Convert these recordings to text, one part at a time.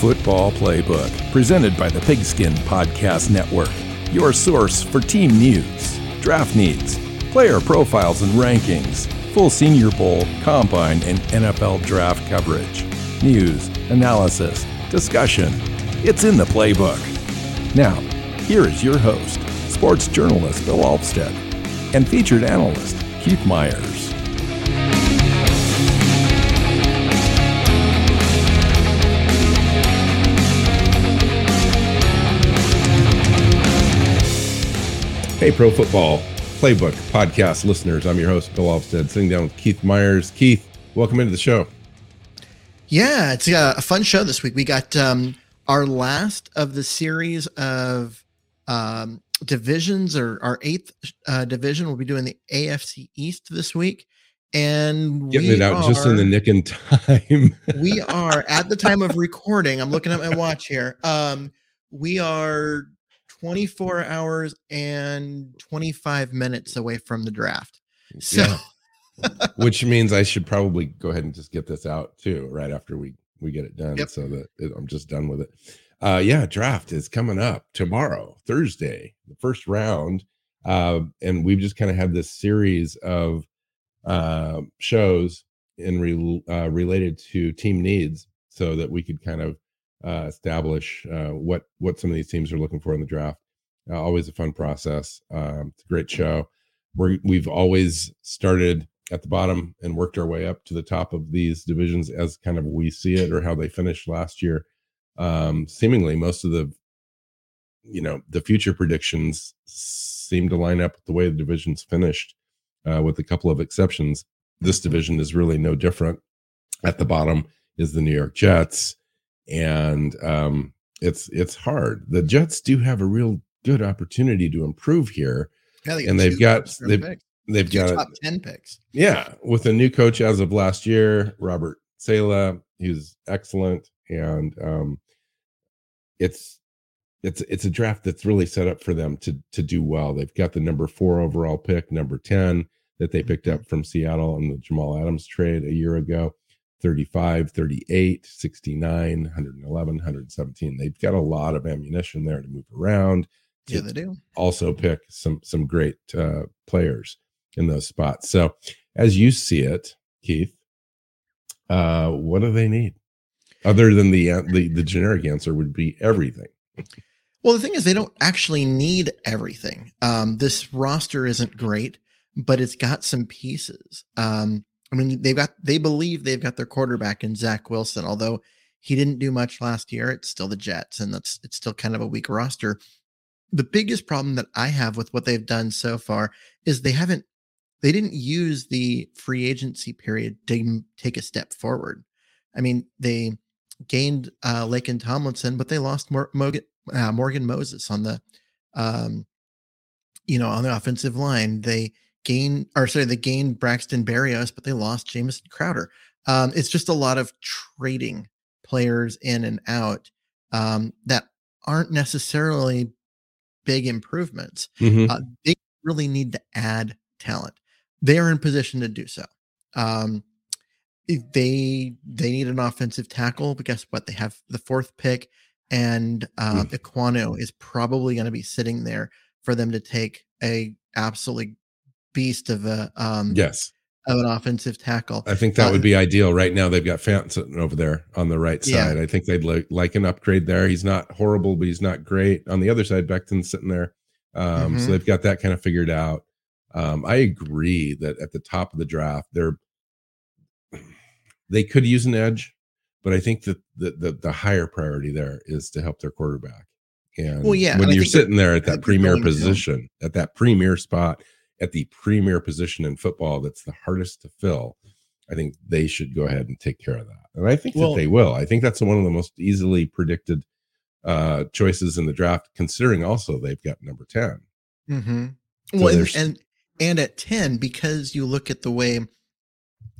Football Playbook, presented by the Pigskin Podcast Network, your source for team news, draft needs, player profiles and rankings, full Senior Bowl, Combine, and NFL draft coverage, news, analysis, discussion. It's in the playbook. Now, here is your host, sports journalist Bill Alvstead, and featured analyst Keith Myers. Hey, Pro Football Playbook podcast listeners. I'm your host, Bill Alvstead, sitting down with Keith Myers. Keith, welcome into the show. Yeah, it's a, a fun show this week. We got um, our last of the series of um, divisions, or our eighth uh, division. We'll be doing the AFC East this week. And getting it out are, just in the nick and time. we are at the time of recording. I'm looking at my watch here. Um, we are 24 hours and 25 minutes away from the draft. So, yeah. which means I should probably go ahead and just get this out too, right after we we get it done, yep. so that it, I'm just done with it. Uh, yeah, draft is coming up tomorrow, Thursday, the first round, uh, and we've just kind of had this series of uh, shows in re- uh, related to team needs, so that we could kind of uh, establish uh, what what some of these teams are looking for in the draft. Uh, always a fun process. Um, it's a great show. we we've always started at the bottom and worked our way up to the top of these divisions as kind of we see it or how they finished last year. Um, seemingly, most of the you know the future predictions seem to line up with the way the divisions finished, uh, with a couple of exceptions. This division is really no different. At the bottom is the New York Jets and um, it's it's hard. The Jets do have a real good opportunity to improve here, yeah, they and they've got they've picks. they've got top ten picks. Yeah, with a new coach as of last year, Robert Saleh, he's excellent, and um, it's it's it's a draft that's really set up for them to to do well. They've got the number four overall pick, number ten that they picked up mm-hmm. from Seattle in the Jamal Adams trade a year ago. 35, 38, 69, 111, 117. They've got a lot of ammunition there to move around. To yeah, they do. Also pick some some great uh, players in those spots. So as you see it, Keith, uh, what do they need? Other than the uh, the the generic answer would be everything. Well, the thing is, they don't actually need everything. Um, this roster isn't great, but it's got some pieces. Um, I mean, they've got they believe they've got their quarterback in Zach Wilson, although he didn't do much last year. It's still the Jets, and that's it's still kind of a weak roster. The biggest problem that I have with what they've done so far is they haven't they didn't use the free agency period to take a step forward. I mean, they gained uh, and Tomlinson, but they lost Mor- Morgan, uh, Morgan Moses on the, um, you know, on the offensive line. They gain or sorry, they gained Braxton Berrios, but they lost Jamison Crowder. Um, it's just a lot of trading players in and out um, that aren't necessarily big improvements. Mm-hmm. Uh, they really need to add talent. They are in position to do so. Um, they they need an offensive tackle, but guess what? They have the fourth pick, and uh, mm. Ekwonu is probably going to be sitting there for them to take a absolutely beast of a um yes of an offensive tackle. I think that uh, would be ideal. Right now, they've got Fant over there on the right side. Yeah. I think they'd like, like an upgrade there. He's not horrible, but he's not great. On the other side, Becton's sitting there. Um, mm-hmm. So they've got that kind of figured out. Um, I agree that at the top of the draft, they're they could use an edge, but I think that the, the, the higher priority there is to help their quarterback. And well, yeah, when you're sitting there at that premier position, at that premier spot, at the premier position in football that's the hardest to fill, I think they should go ahead and take care of that. And I think well, that they will. I think that's one of the most easily predicted uh, choices in the draft, considering also they've got number 10. Mm-hmm. So well, and, and, and at 10, because you look at the way,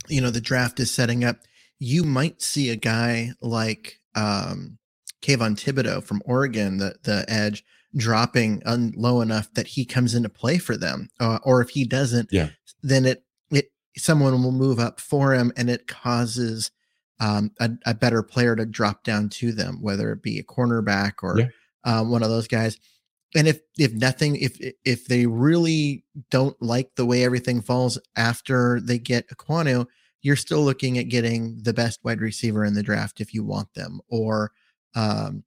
you know, the draft is setting up, you might see a guy like um, Kayvon Thibodeaux from Oregon, the, the edge, dropping un- low enough that he comes into play for them. Uh, or if he doesn't, yeah. then it it someone will move up for him, and it causes um, a, a, better player to drop down to them, whether it be a cornerback or yeah. um, one of those guys. And if if nothing, if if they really don't like the way everything falls after they get Ekwonu, you're still looking at getting the best wide receiver in the draft if you want them, or um,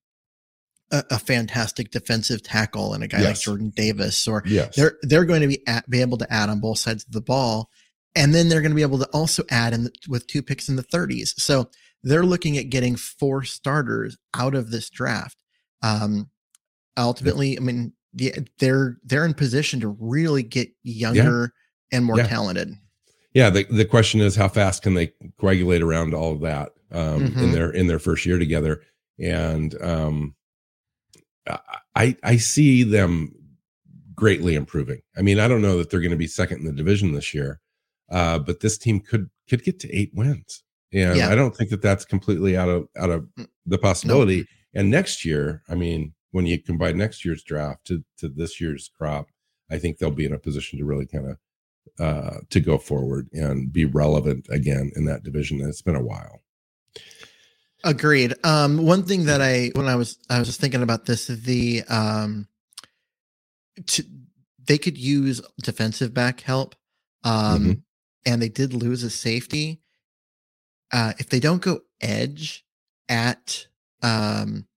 a, a, fantastic defensive tackle and a guy yes. like Jordan Davis, or yes. they're they're going to be at, be able to add on both sides of the ball and then they're going to be able to also add in the, with two picks in the 30s. So they're looking at getting four starters out of this draft. Um, ultimately, I mean, they're they're in position to really get younger yeah. and more yeah. talented. Yeah, the, the question is how fast can they coagulate around all of that um, mm-hmm. in their in their first year together? And um, I I see them greatly improving. I mean, I don't know that they're going to be second in the division this year, uh, but this team could could get to eight wins, and yeah. I don't think that that's completely out of out of mm, the possibility. No. And next year, I mean, when you combine next year's draft to to this year's crop, I think they'll be in a position to really kind of uh, to go forward and be relevant again in that division. it's been a while. Agreed. Um, one thing that I when I was I was just thinking about this, the um, to, they could use defensive back help. Um, mm-hmm and they did lose a safety. Uh, if they don't go edge at, um,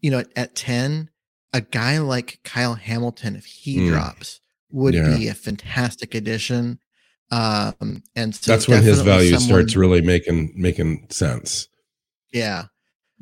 you know, at, 10, a guy like Kyle Hamilton, if he mm. drops, would yeah. be a fantastic addition. Um, and so that's when his value someone, starts really making making sense. Yeah.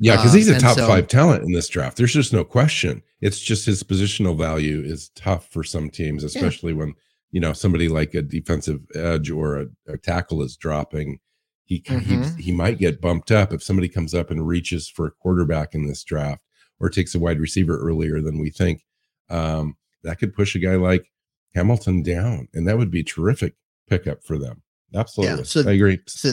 Yeah, because he's a um, top so, five talent in this draft. There's just no question. It's just his positional value is tough for some teams, especially yeah. when you know somebody like a defensive edge or a, a tackle is dropping he, mm-hmm. he he might get bumped up if somebody comes up and reaches for a quarterback in this draft or takes a wide receiver earlier than we think um, that could push a guy like hamilton down and that would be terrific pickup for them absolutely yeah, so, i agree so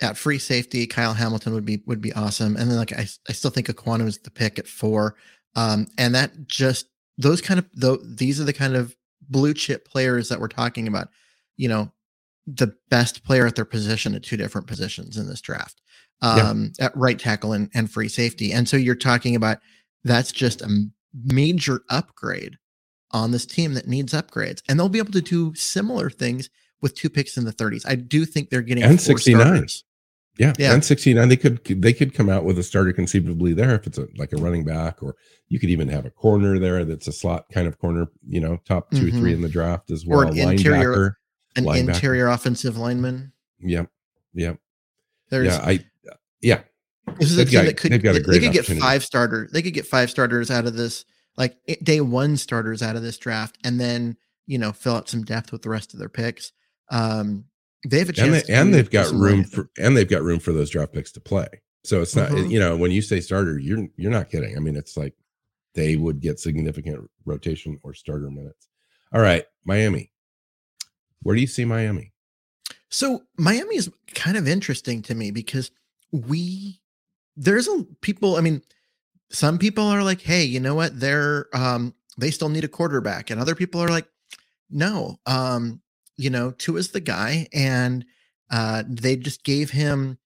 at free safety kyle hamilton would be would be awesome and then like i, I still think Ekwonu is the pick at four um, and that just those kind of though these are the kind of blue chip players that we're talking about, you know, the best player at their position at two different positions in this draft, um, yeah. at right tackle and, and free safety. And so you're talking about that's just a major upgrade on this team that needs upgrades, and they'll be able to do similar things with two picks in the 30s. I do think they're getting and 69. Yeah, yeah, and 69 they could they could come out with a starter conceivably there if it's a like a running back or you could even have a corner there that's a slot kind of corner, you know, top 2 mm-hmm. or 3 mm-hmm. in the draft as well. Or an interior an linebacker. interior offensive lineman. Yep. Yep. There's yeah, I yeah. This is a team got, that could they, they could get five starters. They could get five starters out of this like day one starters out of this draft and then, you know, fill out some depth with the rest of their picks. Um they have a chance, and, they, have got room for, and they've got room for those draft picks to play. So it's not, mm-hmm. you know, when you say starter, you're you're not kidding. I mean, it's like they would get significant rotation or starter minutes. All right, Miami. Where do you see Miami? So Miami is kind of interesting to me because we there's a people. I mean, some people are like, hey, you know what? They're um they still need a quarterback, and other people are like, no, um, you know, Tua is the guy, and uh, they just gave him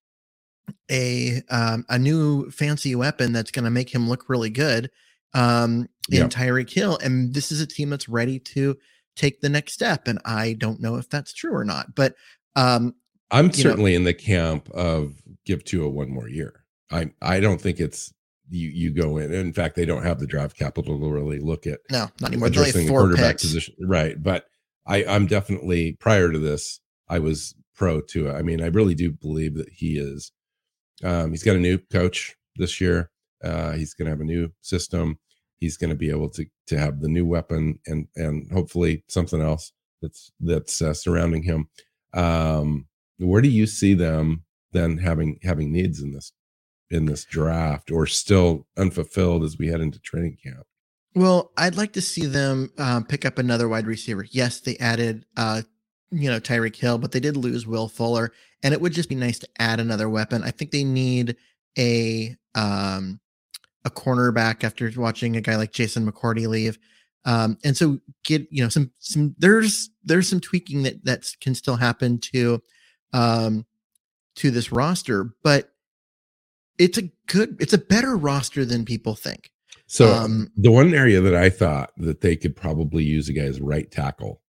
a um, a new fancy weapon that's going to make him look really good um, in yep. Tyreek Hill, and this is a team that's ready to take the next step. And I don't know if that's true or not, but um, I'm certainly know, in the camp of give Tua one more year. I I don't think it's you you go in. In fact, they don't have the draft capital to really look at no not anymore. Addressing the quarterback picks. position, right? But I, I'm definitely prior to this, I was pro to it. I mean, I really do believe that he is. Um, he's got a new coach this year. Uh, he's going to have a new system. He's going to be able to to have the new weapon and and hopefully something else that's that's uh, surrounding him. Um, where do you see them then having having needs in this in this draft or still unfulfilled as we head into training camp? Well, I'd like to see them um, pick up another wide receiver. Yes, they added, uh, you know, Tyreek Hill, but they did lose Will Fuller, and it would just be nice to add another weapon. I think they need a um, a cornerback after watching a guy like Jason McCourty leave, um, and so get you know some some there's there's some tweaking that that can still happen to um, to this roster, but it's a good, it's a better roster than people think. So um, the one area that I thought that they could probably use a guy as right tackle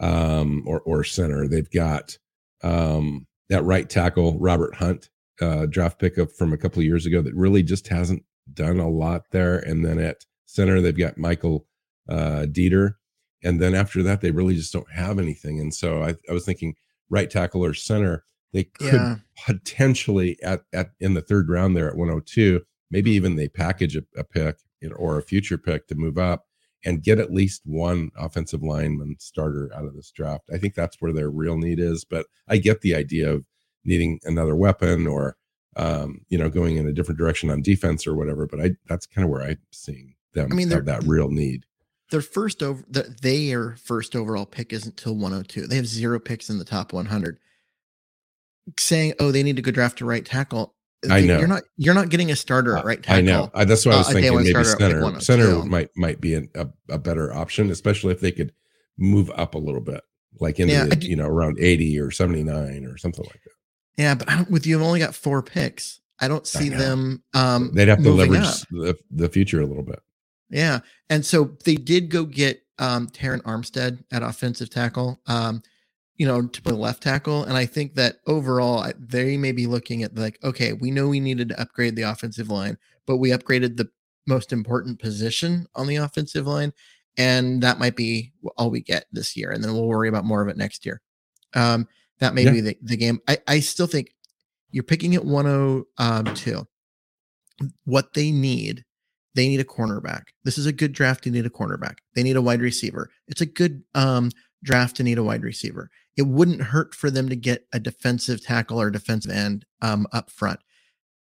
um, or or center. They've got um, that right tackle Robert Hunt, uh, draft pick up from a couple of years ago that really just hasn't done a lot there. And then at center they've got Michael uh, Deiter, and then after that they really just don't have anything. And so I, I was thinking right tackle or center they could yeah. potentially at, at in the third round there at 102 maybe even they package a, a pick or a future pick to move up and get at least one offensive lineman starter out of this draft. I think that's where their real need is. But I get the idea of needing another weapon or um, you know going in a different direction on defense or whatever. But I that's kind of where I'm seeing them I mean, have that real need. Their first over their first overall pick isn't until 102. They have zero picks in the top 100. Saying, oh, they need to go draft a right tackle. I know you're not you're not getting a starter at right tackle. I know. I, that's what I was uh, thinking. Maybe center center might might be an, a, a better option, especially if they could move up a little bit, like in yeah, the, you know around 80 or 79 or something like that. Yeah, but with you, I've only got four picks. I don't see I them. Um, They'd have to leverage the, the future a little bit. Yeah, and so they did go get um, Armstead at offensive tackle. Um, you know, to play left tackle. And I think that overall, they may be looking at like, okay, we know we needed to upgrade the offensive line, but we upgraded the most important position on the offensive line. And that might be all we get this year. And then we'll worry about more of it next year. Um, that may yeah. be the, the game. I, I still think you're picking at 102. What they need, they need a cornerback. This is a good draft. They need a cornerback. They need a wide receiver. It's a good um, draft to need a wide receiver it wouldn't hurt for them to get a defensive tackle or defensive end um, up front.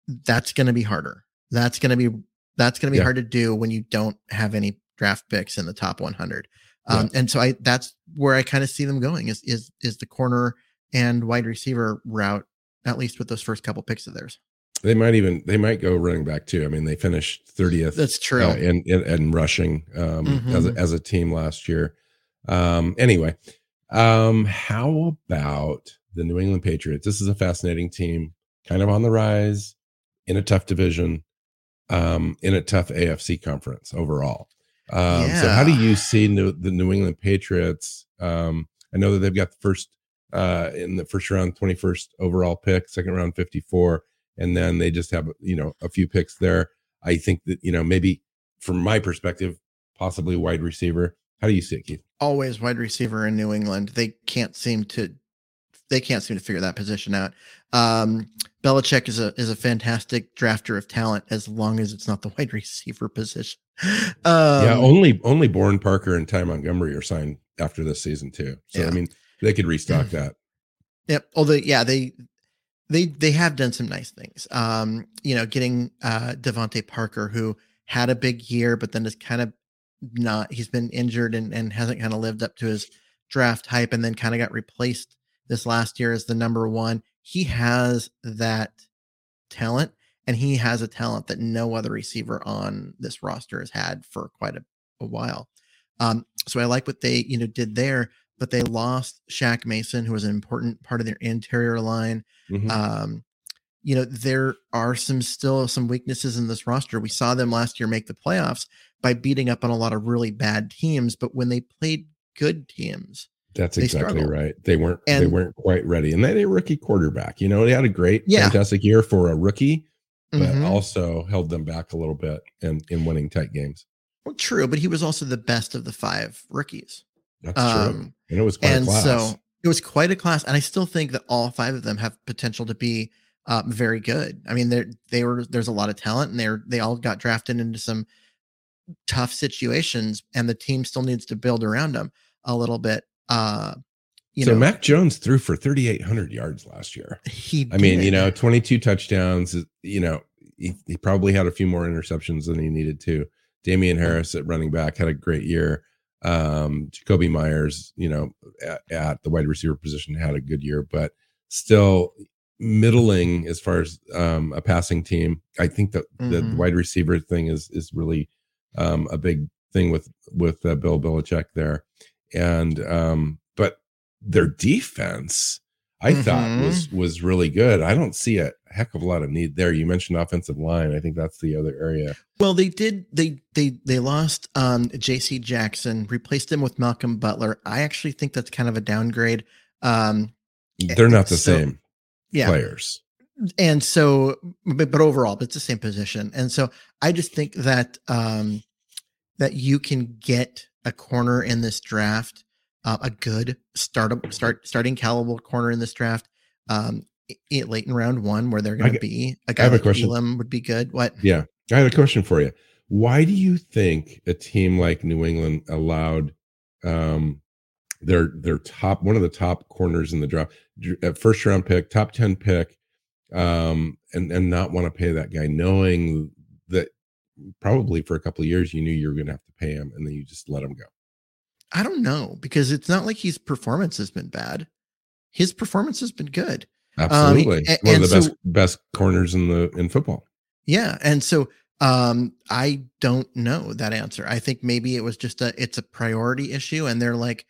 That's going to be harder. That's going to be that's going to be yeah. hard to do when you don't have any draft picks in the top 100. Um, yeah. And so I that's where I kind of see them going is is is the corner and wide receiver route at least with those first couple picks of theirs. They might even they might go running back too. I mean, they finished 30th. That's true. Uh, in, in rushing um, mm-hmm. as a, as a team last year. Um, anyway, um, how about the New England Patriots? This is a fascinating team, kind of on the rise in a tough division, um, in a tough AFC conference overall. Um, yeah. So, how do you see new, the New England Patriots? Um, I know that they've got the first uh, in the first round, 21st overall pick, second round, 54, and then they just have you know a few picks there. I think that you know maybe from my perspective, possibly wide receiver. How do you see it, Keith? Always wide receiver in New England. They can't seem to they can't seem to figure that position out. Um, Belichick is a is a fantastic drafter of talent as long as it's not the wide receiver position. Um, yeah, only only Bourne Parker and Ty Montgomery are signed after this season too. So yeah. I mean, they could restock that. Yep. Although, yeah, they they they have done some nice things. Um, you know, getting uh DeVante Parker, who had a big year, but then is kind of not he's been injured and, and hasn't kind of lived up to his draft hype and then kind of got replaced this last year as the number one. He has that talent and he has a talent that no other receiver on this roster has had for quite a, a while. Um, so I like what they, you know, did there, but they lost Shaq Mason, who was an important part of their interior line. Mm-hmm. Um, you know, there are some still some weaknesses in this roster. We saw them last year make the playoffs, by beating up on a lot of really bad teams, but when they played good teams, that's exactly struggled. right. They weren't and, they weren't quite ready. And then a rookie quarterback, you know, they had a great, yeah. fantastic year for a rookie, but mm-hmm. also held them back a little bit in, in winning tight games. Well, true, but he was also the best of the five rookies. That's um, true. And it was quite and so it was quite a class. And I still think that all five of them have potential to be uh, very good. I mean, they they were there's a lot of talent and they're they all got drafted into some tough situations and the team still needs to build around them a little bit. Uh, you so know, Mac Jones threw for 3,800 yards last year. He, I mean, you know, 22 touchdowns. You know, he, he probably had a few more interceptions than he needed to. Damien Harris at running back had a great year. Um, Jakobi Meyers, you know, at, at, the wide receiver position had a good year, but still middling as far as um, a passing team. I think that mm-hmm. the wide receiver thing is is really um, a big thing with with uh, Bill Belichick there, and um, but their defense, I mm-hmm. thought was was really good. I don't see a heck of a lot of need there. You mentioned offensive line. I think that's the other area. Well, they did they they they lost um JC Jackson, replaced him with Malcolm Butler. I actually think that's kind of a downgrade. Um they're not the so, same yeah. players. And so but, but overall, it's the same position. And so I just think that um that you can get a corner in this draft uh, a good startup start starting caliber corner in this draft. Um, late in round one, where they're going to be a guy like a question. Elam would be good. What? Yeah, I had a question for you. Why do you think a team like New England allowed um, their their top one of the top corners in the draft, first round pick, top ten pick, um, and and not want to pay that guy, knowing that probably for a couple of years you knew you were going to have to pay him, and then you just let him go. I don't know because it's not like his performance has been bad. His performance has been good. Absolutely, um, and, one of the so, best best corners in the in football. Yeah, and so um, I don't know that answer. I think maybe it was just a it's a priority issue, and they're like,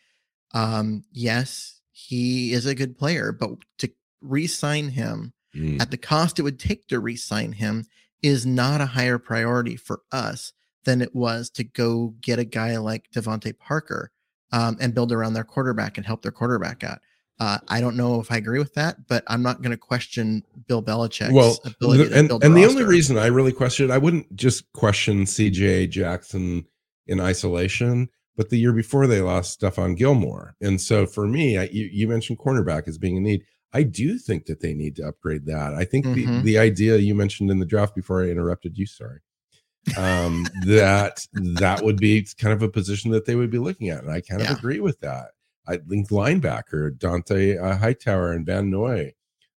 um, yes, he is a good player, but to re-sign him mm. at the cost it would take to re-sign him is not a higher priority for us than it was to go get a guy like DeVante Parker um, and build around their quarterback and help their quarterback out. Uh, I don't know if I agree with that, but I'm not going to question Bill Belichick's well, ability the, and, and the only reason I really question it, I wouldn't just question CJ Jackson in isolation, but the year before they lost Stephon Gilmore. And so for me, I, you, you, mentioned cornerback as being a need. I do think that they need to upgrade that. I think mm-hmm. the, the idea you mentioned in the draft before I interrupted you, sorry, um, that that would be kind of a position that they would be looking at. And I kind of yeah. agree with that. I think linebacker Dont'a uh, Hightower and Van Noy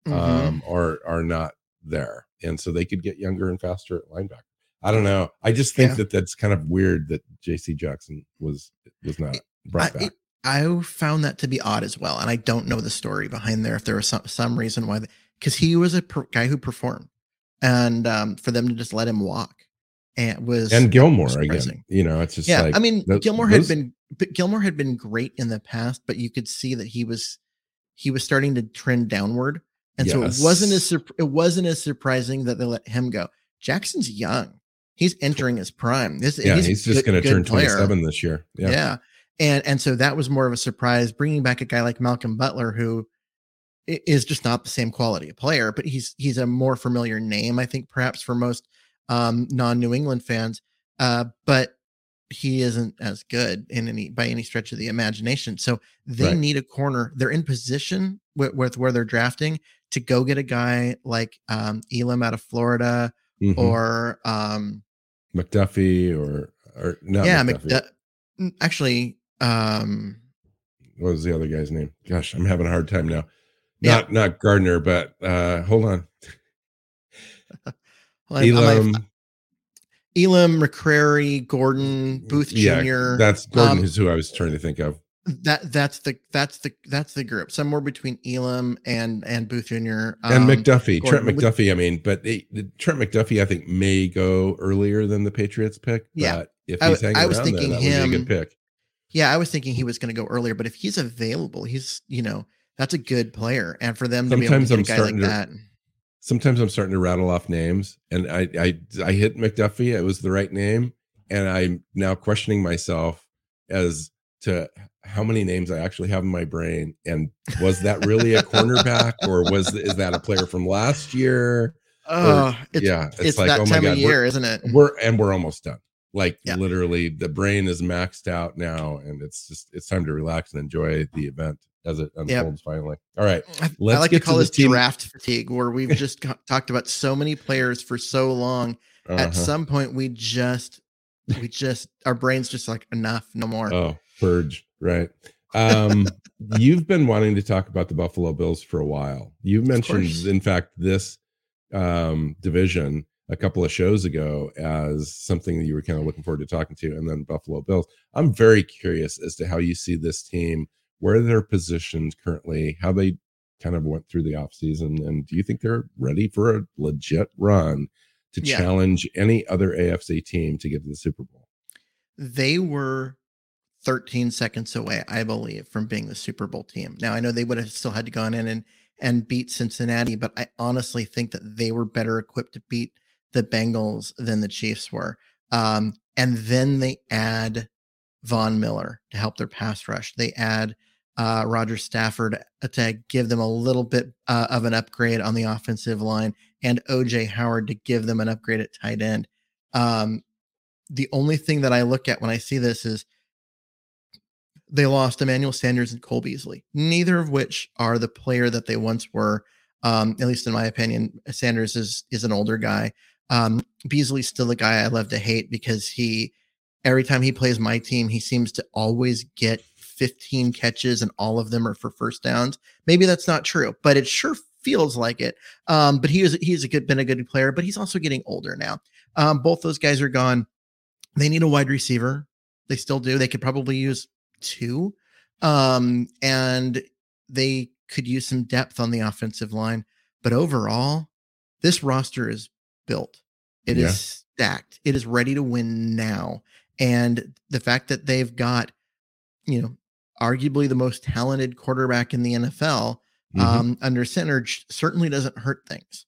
mm-hmm. um, mm-hmm. are are not there, and so they could get younger and faster at linebacker. I don't know. I just think yeah. that that's kind of weird that J.C. Jackson was was not brought I, back. It, I found that to be odd as well, and I don't know the story behind there. If there was some some reason why, because he was a per, guy who performed, and um, for them to just let him walk and was and Gilmore again. You know, it's just yeah. Like, I mean, Gilmore those... had been Gilmore had been great in the past, but you could see that he was he was starting to trend downward, and yes. so it wasn't as it wasn't as surprising that they let him go. Jackson's young; he's entering his prime. This, yeah, he's, he's just going to turn twenty seven this year. Yeah. yeah, and and so that was more of a surprise. Bringing back a guy like Malcolm Butler, who is just not the same quality of player, but he's he's a more familiar name, I think, perhaps for most um, non New England fans. Uh, but he isn't as good in any by any stretch of the imagination. So they right. need a corner. They're in position with, with, where they're drafting to go get a guy like um, Elam out of Florida mm-hmm. or um, McDuffie or or no yeah McDuffie. McDu- actually um, what was the other guy's name? Gosh, I'm having a hard time now. Not yeah. not Gardner, but uh, hold on. Elam, Elam, McCreary, Gordon, Booth yeah, Jr. That's Gordon um, is who I was trying to think of. That that's the that's the that's the group. Somewhere between Elam and and Booth Jr. Um, and McDuffie, Gordon, Trent McDuffie. I mean, but they, Trent McDuffie, I think may go earlier than the Patriots pick. Yeah, if he's I, hanging I was around thinking there, that him, would be a good pick. Yeah, I was thinking he was going to go earlier, but if he's available, he's you know that's a good player, and for them Sometimes to be able to I'm a guy like to, that sometimes I'm starting to rattle off names, and I I I hit McDuffie. It was the right name, and I'm now questioning myself as to how many names I actually have in my brain, and was that really a cornerback, or was is that a player from last year? Oh, or, it's, yeah, it's, it's like that oh my time god, of year, isn't it? We're and we're almost done. Like yeah. literally, the brain is maxed out now, and it's just it's time to relax and enjoy the event as it unfolds yep. finally. All right. Let's I like to call to this team. draft fatigue where we've just talked about so many players for so long. Uh-huh. At some point we just we just our brains just like enough, no more. Oh, purge, right. Um you've been wanting to talk about the Buffalo Bills for a while. you've mentioned in fact this um division a couple of shows ago as something that you were kind of looking forward to talking to and then Buffalo Bills. I'm very curious as to how you see this team where they're positioned currently, how they kind of went through the offseason, and do you think they're ready for a legit run to yeah. challenge any other AFC team to get to the Super Bowl? They were 13 seconds away, I believe, from being the Super Bowl team. Now I know they would have still had to go in and and beat Cincinnati, but I honestly think that they were better equipped to beat the Bengals than the Chiefs were. Um, and then they add Von Miller to help their pass rush. They add uh, Rodger Saffold to give them a little bit uh, of an upgrade on the offensive line, and OJ Howard to give them an upgrade at tight end. Um, the only thing that I look at when I see this is they lost Emmanuel Sanders and Cole Beasley, neither of which are the player that they once were. Um, at least in my opinion, Sanders is is an older guy. Um, Beasley's still a guy I love to hate because he every time he plays my team, he seems to always get 15 catches and all of them are for first downs. Maybe that's not true, but it sure feels like it. Um, but he is he's a good been a good player, but he's also getting older now. Um, both those guys are gone. They need a wide receiver. They still do. They could probably use two. Um, and they could use some depth on the offensive line. But overall, this roster is built. It yeah. is stacked. It is ready to win now. And the fact that they've got, you know, arguably the most talented quarterback in the NFL mm-hmm. um, under center certainly doesn't hurt things.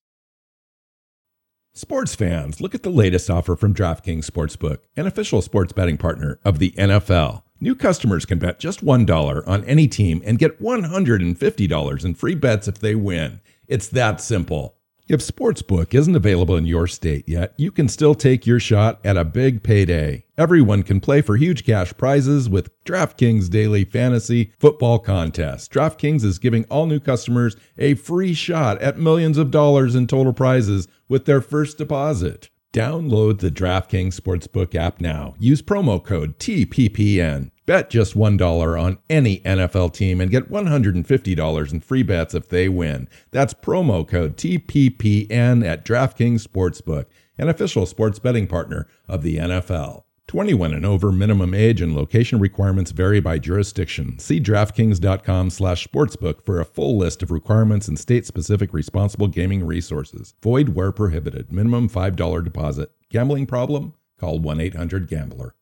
Sports fans, look at the latest offer from DraftKings Sportsbook, an official sports betting partner of the NFL. New customers can bet just $1 on any team and get $150 in free bets if they win. It's that simple. If Sportsbook isn't available in your state yet, you can still take your shot at a big payday. Everyone can play for huge cash prizes with DraftKings Daily Fantasy Football Contest. DraftKings is giving all new customers a free shot at millions of dollars in total prizes with their first deposit. Download the DraftKings Sportsbook app now. Use promo code TPPN. Bet just $1 on any NFL team and get $150 in free bets if they win. That's promo code TPPN at DraftKings Sportsbook, an official sports betting partner of the NFL. 21 and over minimum age and location requirements vary by jurisdiction. See DraftKings.com slash sportsbook for a full list of requirements and state-specific responsible gaming resources. Void where prohibited. Minimum $5 deposit. Gambling problem? Call 1-800-GAMBLER.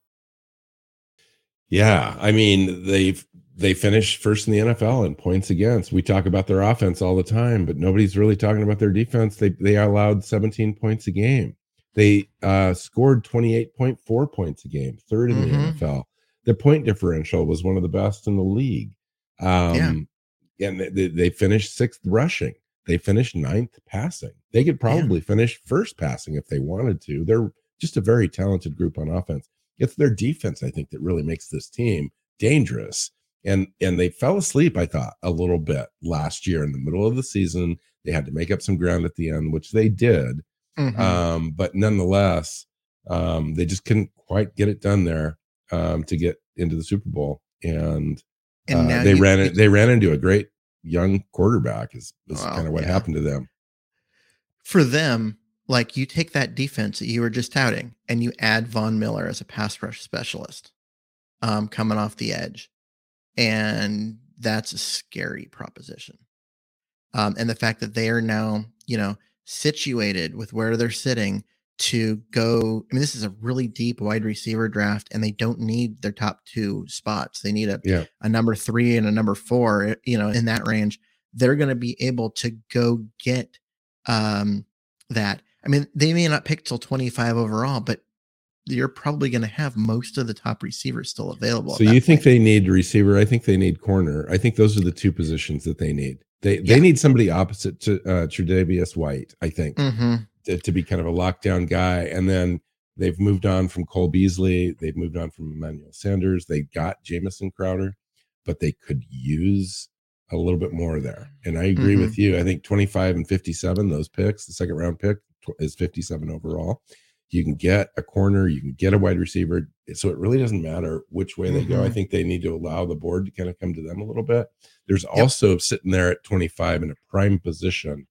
Yeah, I mean they've they finished first in the NFL in points against. We talk about their offense all the time, but nobody's really talking about their defense. They they allowed 17 points a game. They uh, scored 28.4 points a game, third in mm-hmm. the NFL. Their point differential was one of the best in the league. Um, yeah. And they, they finished sixth rushing. They finished ninth passing. They could probably yeah. finish first passing if they wanted to. They're just a very talented group on offense. It's their defense, I think, that really makes this team dangerous. And and they fell asleep, I thought, a little bit last year in the middle of the season. They had to make up some ground at the end, which they did. Mm-hmm. Um, but nonetheless, um, they just couldn't quite get it done there um, to get into the Super Bowl. And, and uh, they ran it. They ran into a great young quarterback. Is, is kind of what yeah. happened to them. For them, like you take that defense that you were just touting and you add Von Miller as a pass rush specialist um, coming off the edge. And that's a scary proposition. Um, and the fact that they are now, you know, situated with where they're sitting to go. I mean, this is a really deep wide receiver draft, and they don't need their top two spots. They need a yeah. a number three and a number four. Eh, you know, in that range, they're going to be able to go get um, that. I mean, they may not pick till 25 overall, but you're probably going to have most of the top receivers still available. So you think they need receiver? I think they need corner. I think those are the two positions that they need. They yeah. they need somebody opposite to uh, Tre'Davious White. I think mm-hmm. to, to, be kind of a lockdown guy, and then they've moved on from Cole Beasley. They've moved on from Emmanuel Sanders. They got Jamison Crowder, but they could use a little bit more there. And I agree mm-hmm. with you. I think 25 and 57, those picks, the second round pick is 57 overall. You can get a corner, you can get a wide receiver. So it really doesn't matter which way they mm-hmm. go. I mm-hmm. think they need to allow the board to kind of come to them a little bit. There's yep. also sitting there at 25 in a prime position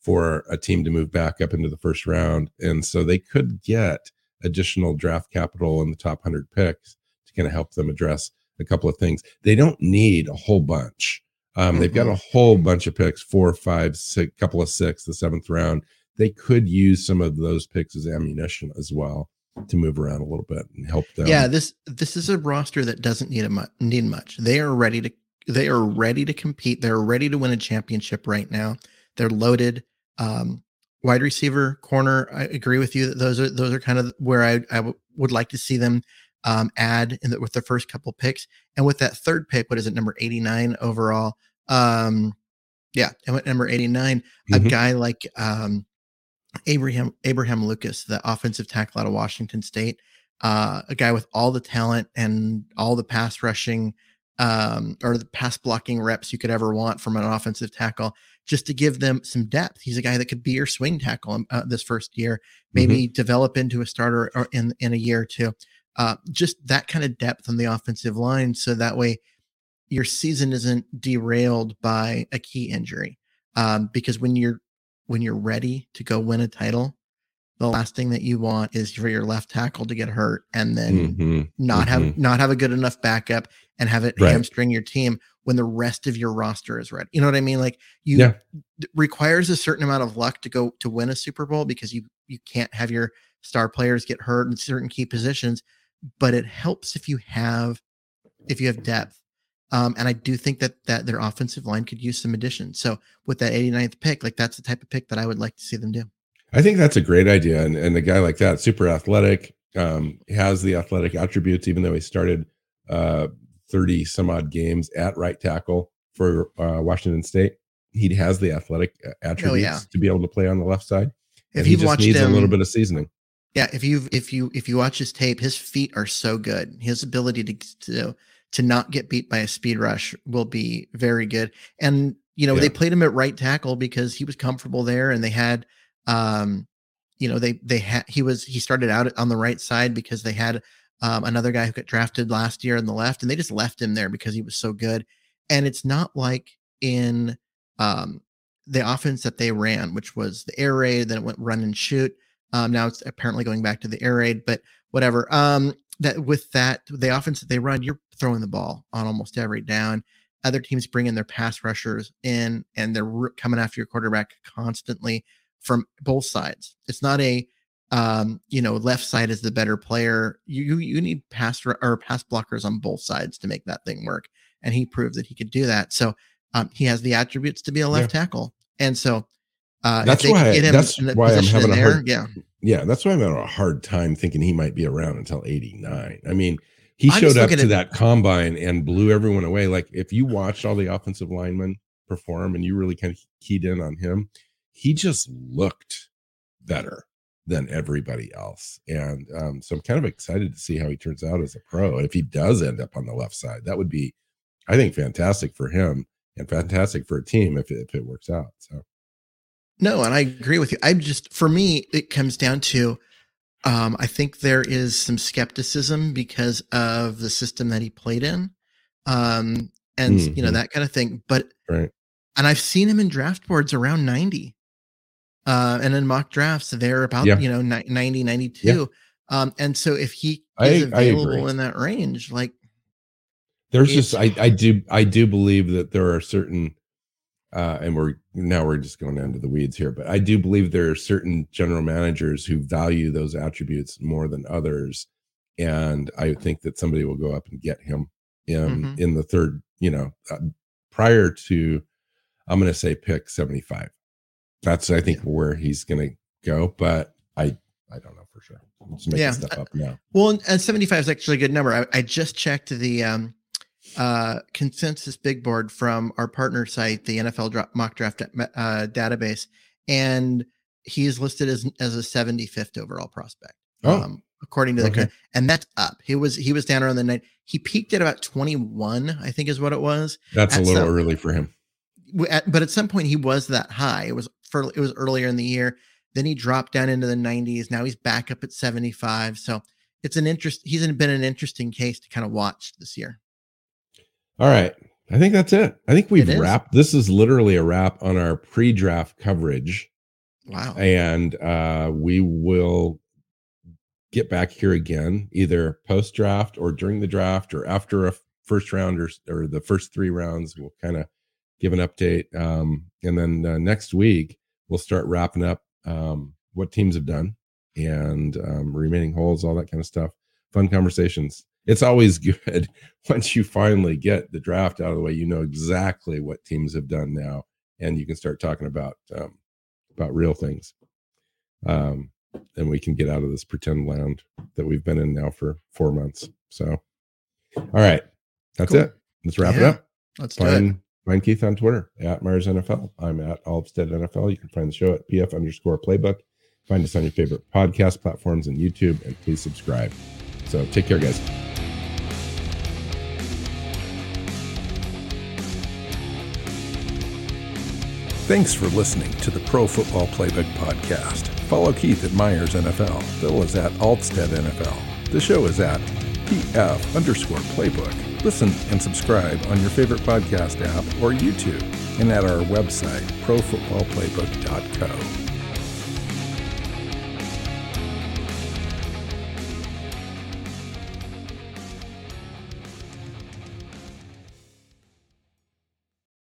for a team to move back up into the first round. And so they could get additional draft capital in the top 100 picks to kind of help them address a couple of things. They don't need a whole bunch. Um, mm-hmm. They've got a mm-hmm. whole bunch of picks, four, five, six, couple of six, the seventh round. They could use some of those picks as ammunition as well to move around a little bit and help them. Yeah, this this is a roster that doesn't need a mu- need much. They are ready to they are ready to compete. They're ready to win a championship right now. They're loaded. Um, wide receiver, corner. I agree with you that those are those are kind of where I, I w- would like to see them um, add in the, with the first couple picks. And with that third pick, what is it, number eighty nine overall? Um, yeah, I went number eighty nine. Mm-hmm. A guy like um, Abraham Abraham Lucas, the offensive tackle out of Washington State, uh, a guy with all the talent and all the pass rushing um, or the pass blocking reps you could ever want from an offensive tackle, just to give them some depth. He's a guy that could be your swing tackle um, uh, this first year, maybe mm-hmm. develop into a starter or in in a year or two. Uh, just that kind of depth on the offensive line, so that way your season isn't derailed by a key injury. Um, because when you're when you're ready to go win a title, the last thing that you want is for your left tackle to get hurt and then mm-hmm. not mm-hmm. have not have a good enough backup and have it right. hamstring your team when the rest of your roster is ready. You know what I mean? Like you yeah. requires a certain amount of luck to go to win a Super Bowl because you you can't have your star players get hurt in certain key positions, but it helps if you have if you have depth. Um, and I do think that that their offensive line could use some addition. So with that 89th pick, like that's the type of pick that I would like to see them do. I think that's a great idea. And, and a guy like that, super athletic, um, has the athletic attributes, even though he started uh, 30 some odd games at right tackle for uh, Washington State. He has the athletic uh, oh, attributes oh, yeah. to be able to play on the left side. If you've watched needs him, a little bit of seasoning. Yeah, if you if you if you watch his tape, his feet are so good. His ability to to to not get beat by a speed rush will be very good. And you know, yeah. they played him at right tackle because he was comfortable there and they had um you know, they they had he was he started out on the right side because they had um, another guy who got drafted last year on the left, and they just left him there because he was so good. And it's not like in um, the offense that they ran, which was the air raid, then it went run and shoot. Um, now it's apparently going back to the air raid, but whatever. Um, that with that the offense that they run, you're throwing the ball on almost every down. Other teams bring in their pass rushers in, and they're coming after your quarterback constantly from both sides. It's not a um, you know, left side is the better player. You you need pass or pass blockers on both sides to make that thing work, and he proved that he could do that. So um, he has the attributes to be a left yeah. tackle, and so uh, that's why that's why I'm having a hard yeah yeah that's why I'm having a hard time thinking he might be around until '89. I mean, he I'm showed up to at, that combine and blew everyone away. Like if you watched all the offensive linemen perform and you really kind of keyed in on him, he just looked better than everybody else. And um, so I'm kind of excited to see how he turns out as a pro. And If he does end up on the left side, that would be, I think, fantastic for him and fantastic for a team if it, if it works out. So, no, and I agree with you. I just, for me, it comes down to, um, I think there is some skepticism because of the system that he played in, um, and mm-hmm. you know mm-hmm. that kind of thing. But right. and I've seen him in draft boards around ninety, uh, and in mock drafts, they're about, yeah. you know, 90, 92. Yeah. Um, and so if he is I, available I in that range, like there's just, I, I do, I do believe that there are certain, uh, and we're now we're just going into the weeds here, but I do believe there are certain general managers who value those attributes more than others. And I think that somebody will go up and get him in, mm-hmm. in the third, you know, uh, prior to, I'm going to say pick 75 that's I think yeah. where he's going to go, but I I don't know for sure. I'm just making yeah. stuff up now. Well, and 75 is actually a good number. I, I just checked the um, uh, consensus big board from our partner site, the NFL dra- mock draft uh, database, and he's listed as as a 75th overall prospect. Oh. Um, according to the okay. and that's up. He was he was down around the night. He peaked at about 21, I think is what it was. That's a little some, early for him. At, but at some point he was that high. It was for it was earlier in the year. Then he dropped down into the 90s. Now he's back up at 75. So it's an interest. He's been an interesting case to kind of watch this year. All right. I think that's it. I think we've wrapped. This is literally a wrap on our pre-draft coverage. Wow. And uh, we will get back here again, either post-draft or during the draft or after a first round or, or the first three rounds. We'll kind of give an update. Um, and then uh, next week, we'll start wrapping up um, what teams have done and um, remaining holes, all that kind of stuff. Fun conversations. It's always good once you finally get the draft out of the way. You know exactly what teams have done now, and you can start talking about um, about real things. Um, and we can get out of this pretend land that we've been in now for four months. So, all right, that's cool. it. Let's wrap yeah, it up. Let's find, do it. Find Keith on Twitter at Myers NFL. I'm at Alvstead NFL. You can find the show at PF underscore playbook. Find us on your favorite podcast platforms and YouTube, and please subscribe. So take care, guys. Thanks for listening to the Pro Football Playbook Podcast. Follow Keith at Myers NFL. Phil is at Alvstead NFL. The show is at PF underscore playbook. Listen and subscribe on your favorite podcast app or YouTube and at our website, profootballplaybook.co.